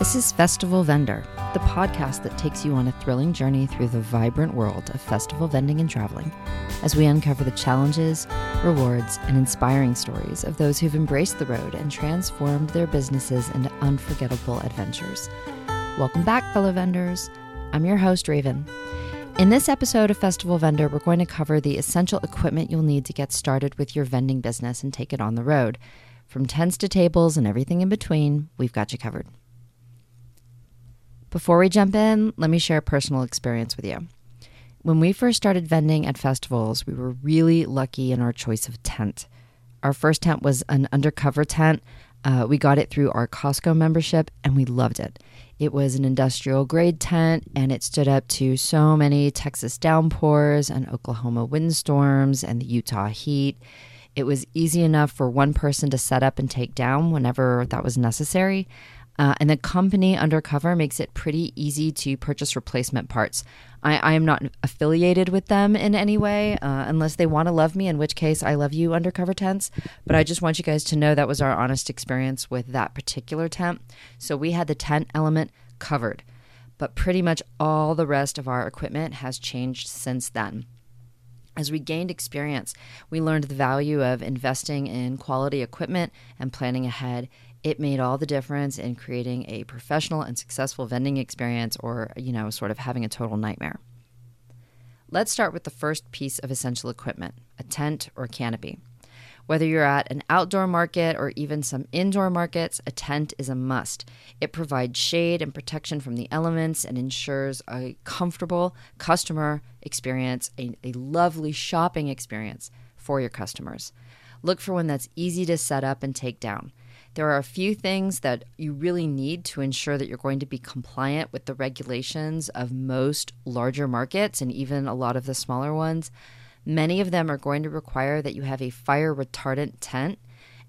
This is Festival Vendor, the podcast that takes you on a thrilling journey through the vibrant world of festival vending and traveling as we uncover the challenges, rewards, and inspiring stories of those who've embraced the road and transformed their businesses into unforgettable adventures. Welcome back, fellow vendors. I'm your host, Raven. In this episode of Festival Vendor, we're going to cover the essential equipment you'll need to get started with your vending business and take it on the road. From tents to tables and everything in between, we've got you covered. Before we jump in, let me share a personal experience with you. When we first started vending at festivals, we were really lucky in our choice of tent. Our first tent was an undercover tent. Uh, we got it through our Costco membership and we loved it. It was an industrial grade tent and it stood up to so many Texas downpours and Oklahoma windstorms and the Utah heat. It was easy enough for one person to set up and take down whenever that was necessary. Uh, and the company Undercover makes it pretty easy to purchase replacement parts. I, I am not affiliated with them in any way, uh, unless they want to love me, in which case I love you, Undercover Tents. But I just want you guys to know that was our honest experience with that particular tent. So we had the tent element covered, but pretty much all the rest of our equipment has changed since then. As we gained experience, we learned the value of investing in quality equipment and planning ahead it made all the difference in creating a professional and successful vending experience or, you know, sort of having a total nightmare. Let's start with the first piece of essential equipment a tent or canopy. Whether you're at an outdoor market or even some indoor markets, a tent is a must. It provides shade and protection from the elements and ensures a comfortable customer experience, a, a lovely shopping experience for your customers. Look for one that's easy to set up and take down. There are a few things that you really need to ensure that you're going to be compliant with the regulations of most larger markets and even a lot of the smaller ones. Many of them are going to require that you have a fire retardant tent,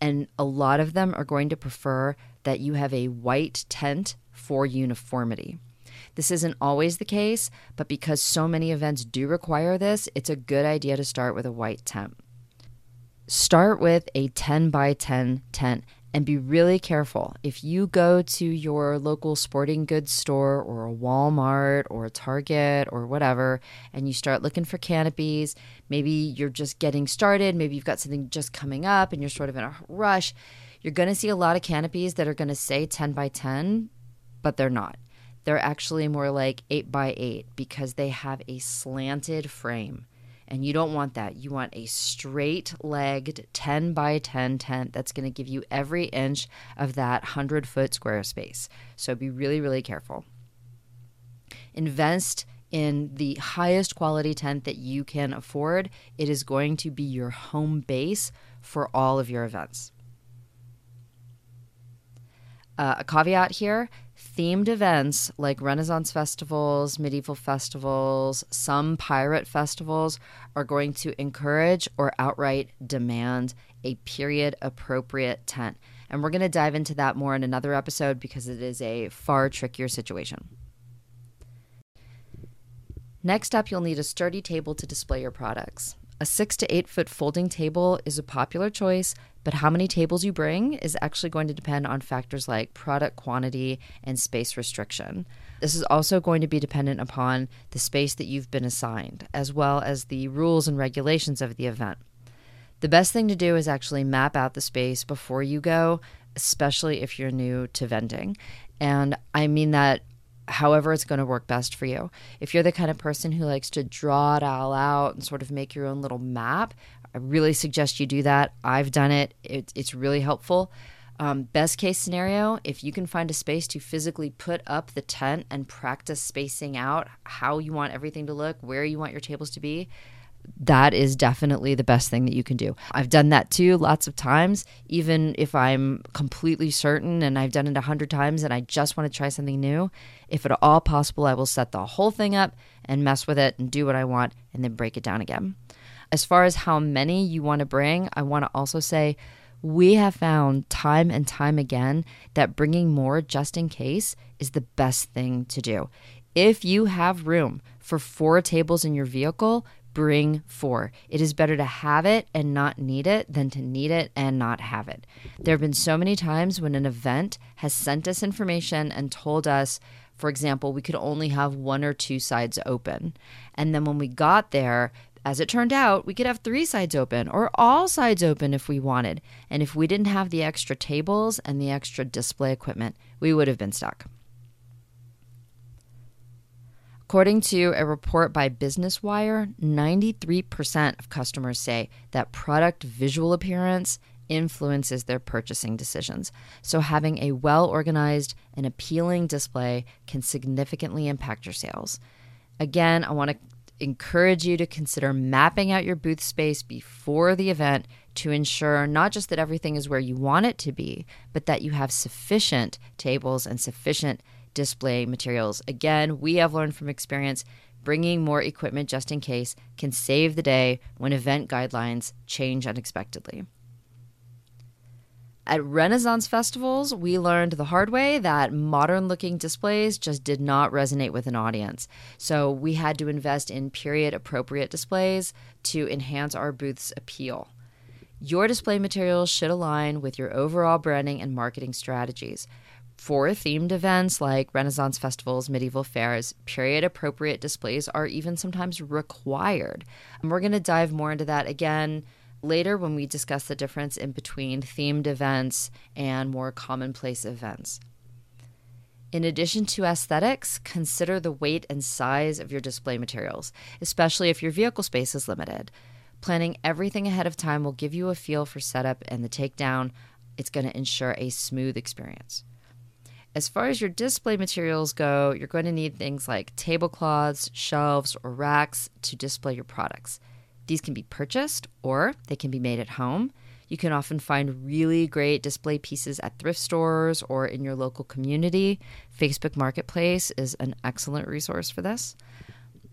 and a lot of them are going to prefer that you have a white tent for uniformity. This isn't always the case, but because so many events do require this, it's a good idea to start with a white tent. Start with a 10 by 10 tent and be really careful. If you go to your local sporting goods store or a Walmart or a Target or whatever, and you start looking for canopies, maybe you're just getting started, maybe you've got something just coming up and you're sort of in a rush, you're going to see a lot of canopies that are going to say 10 by 10, but they're not. They're actually more like 8 by 8 because they have a slanted frame. And you don't want that. You want a straight legged 10 by 10 tent that's going to give you every inch of that 100 foot square space. So be really, really careful. Invest in the highest quality tent that you can afford. It is going to be your home base for all of your events. Uh, a caveat here themed events like Renaissance festivals, medieval festivals, some pirate festivals are going to encourage or outright demand a period appropriate tent. And we're going to dive into that more in another episode because it is a far trickier situation. Next up, you'll need a sturdy table to display your products. A six to eight foot folding table is a popular choice, but how many tables you bring is actually going to depend on factors like product quantity and space restriction. This is also going to be dependent upon the space that you've been assigned, as well as the rules and regulations of the event. The best thing to do is actually map out the space before you go, especially if you're new to vending. And I mean that however it's going to work best for you. If you're the kind of person who likes to draw it all out and sort of make your own little map, I really suggest you do that. I've done it, it it's really helpful. Um, best case scenario, if you can find a space to physically put up the tent and practice spacing out how you want everything to look, where you want your tables to be, that is definitely the best thing that you can do. I've done that too lots of times, even if I'm completely certain and I've done it a hundred times and I just want to try something new. If at all possible, I will set the whole thing up and mess with it and do what I want and then break it down again. As far as how many you want to bring, I want to also say we have found time and time again that bringing more just in case is the best thing to do. If you have room for four tables in your vehicle, bring four. It is better to have it and not need it than to need it and not have it. There have been so many times when an event has sent us information and told us, for example, we could only have one or two sides open. And then when we got there, as it turned out, we could have three sides open or all sides open if we wanted. And if we didn't have the extra tables and the extra display equipment, we would have been stuck. According to a report by Business Wire, 93% of customers say that product visual appearance influences their purchasing decisions. So, having a well organized and appealing display can significantly impact your sales. Again, I want to encourage you to consider mapping out your booth space before the event to ensure not just that everything is where you want it to be, but that you have sufficient tables and sufficient display materials. Again, we have learned from experience bringing more equipment just in case can save the day when event guidelines change unexpectedly. At Renaissance festivals, we learned the hard way that modern looking displays just did not resonate with an audience. So we had to invest in period appropriate displays to enhance our booth's appeal. Your display materials should align with your overall branding and marketing strategies. For themed events like Renaissance festivals, medieval fairs, period appropriate displays are even sometimes required. And we're going to dive more into that again later when we discuss the difference in between themed events and more commonplace events. In addition to aesthetics, consider the weight and size of your display materials, especially if your vehicle space is limited. Planning everything ahead of time will give you a feel for setup and the takedown. It's going to ensure a smooth experience. As far as your display materials go, you're going to need things like tablecloths, shelves, or racks to display your products. These can be purchased or they can be made at home. You can often find really great display pieces at thrift stores or in your local community. Facebook Marketplace is an excellent resource for this.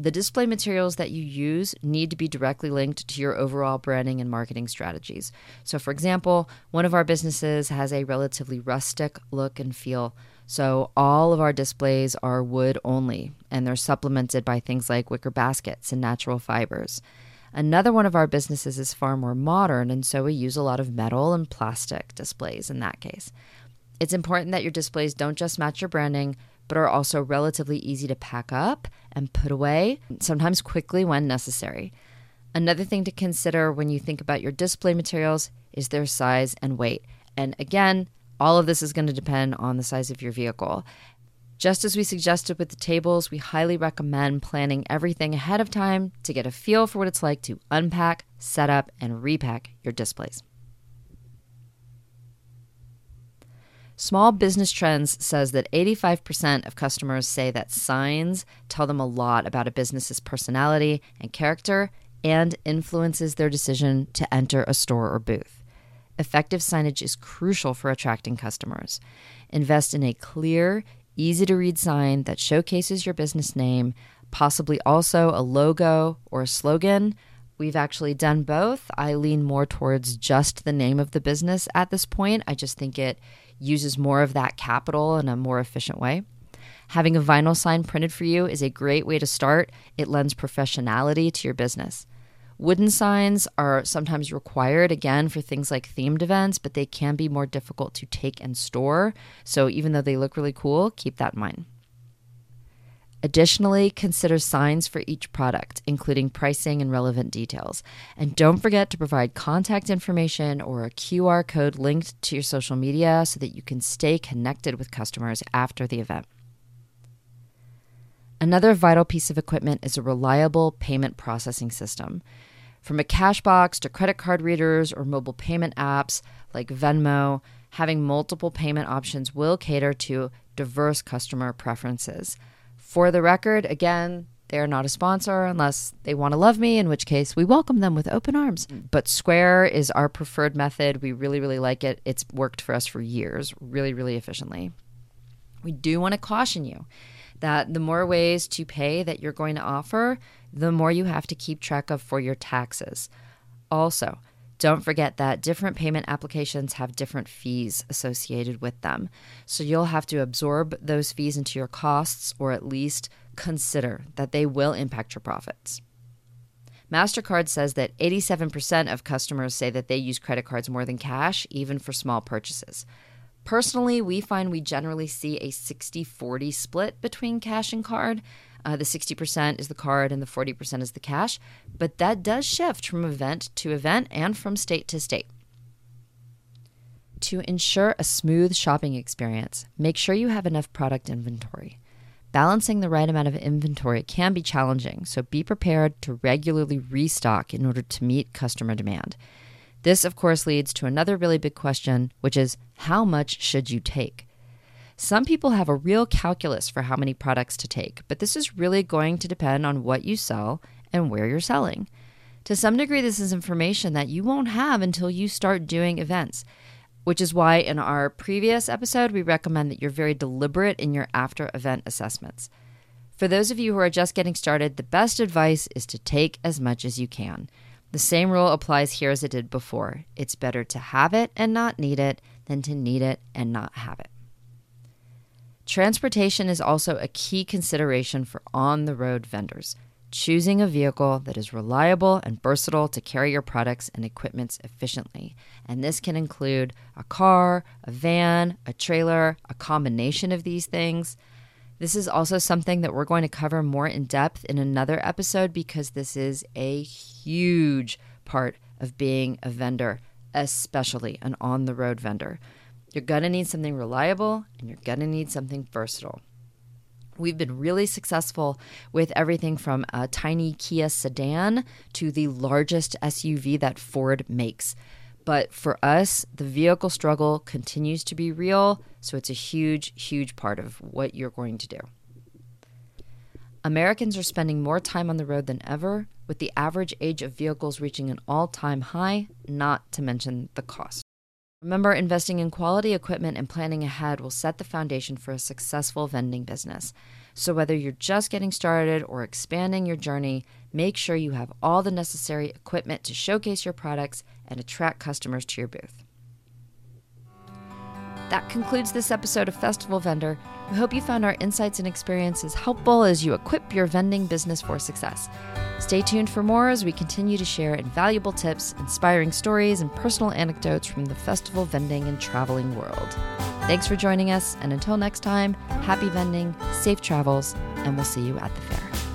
The display materials that you use need to be directly linked to your overall branding and marketing strategies. So, for example, one of our businesses has a relatively rustic look and feel. So, all of our displays are wood only, and they're supplemented by things like wicker baskets and natural fibers. Another one of our businesses is far more modern, and so we use a lot of metal and plastic displays in that case. It's important that your displays don't just match your branding, but are also relatively easy to pack up and put away, sometimes quickly when necessary. Another thing to consider when you think about your display materials is their size and weight. And again, all of this is going to depend on the size of your vehicle. Just as we suggested with the tables, we highly recommend planning everything ahead of time to get a feel for what it's like to unpack, set up, and repack your displays. Small Business Trends says that 85% of customers say that signs tell them a lot about a business's personality and character and influences their decision to enter a store or booth. Effective signage is crucial for attracting customers. Invest in a clear, easy to read sign that showcases your business name, possibly also a logo or a slogan. We've actually done both. I lean more towards just the name of the business at this point. I just think it uses more of that capital in a more efficient way. Having a vinyl sign printed for you is a great way to start. It lends professionality to your business. Wooden signs are sometimes required again for things like themed events, but they can be more difficult to take and store. So even though they look really cool, keep that in mind. Additionally, consider signs for each product, including pricing and relevant details. And don't forget to provide contact information or a QR code linked to your social media so that you can stay connected with customers after the event. Another vital piece of equipment is a reliable payment processing system. From a cash box to credit card readers or mobile payment apps like Venmo, having multiple payment options will cater to diverse customer preferences. For the record, again, they are not a sponsor unless they want to love me, in which case we welcome them with open arms. Mm. But Square is our preferred method. We really, really like it. It's worked for us for years, really, really efficiently. We do want to caution you that the more ways to pay that you're going to offer, the more you have to keep track of for your taxes. Also, don't forget that different payment applications have different fees associated with them. So you'll have to absorb those fees into your costs or at least consider that they will impact your profits. MasterCard says that 87% of customers say that they use credit cards more than cash, even for small purchases. Personally, we find we generally see a 60 40 split between cash and card. Uh, the 60% is the card and the 40% is the cash, but that does shift from event to event and from state to state. To ensure a smooth shopping experience, make sure you have enough product inventory. Balancing the right amount of inventory can be challenging, so be prepared to regularly restock in order to meet customer demand. This, of course, leads to another really big question, which is how much should you take? Some people have a real calculus for how many products to take, but this is really going to depend on what you sell and where you're selling. To some degree, this is information that you won't have until you start doing events which is why in our previous episode, we recommend that you're very deliberate in your after event assessments. For those of you who are just getting started, the best advice is to take as much as you can. The same rule applies here as it did before. It's better to have it and not need it than to need it and not have it. Transportation is also a key consideration for on the road vendors choosing a vehicle that is reliable and versatile to carry your products and equipment efficiently. And this can include a car, a van, a trailer, a combination of these things. This is also something that we're going to cover more in depth in another episode because this is a huge part of being a vendor, especially an on the road vendor. You're going to need something reliable and you're going to need something versatile. We've been really successful with everything from a tiny Kia sedan to the largest SUV that Ford makes. But for us, the vehicle struggle continues to be real, so it's a huge, huge part of what you're going to do. Americans are spending more time on the road than ever, with the average age of vehicles reaching an all time high, not to mention the cost. Remember, investing in quality equipment and planning ahead will set the foundation for a successful vending business. So, whether you're just getting started or expanding your journey, make sure you have all the necessary equipment to showcase your products and attract customers to your booth. That concludes this episode of Festival Vendor. We hope you found our insights and experiences helpful as you equip your vending business for success. Stay tuned for more as we continue to share invaluable tips, inspiring stories, and personal anecdotes from the festival vending and traveling world. Thanks for joining us, and until next time, happy vending, safe travels, and we'll see you at the fair.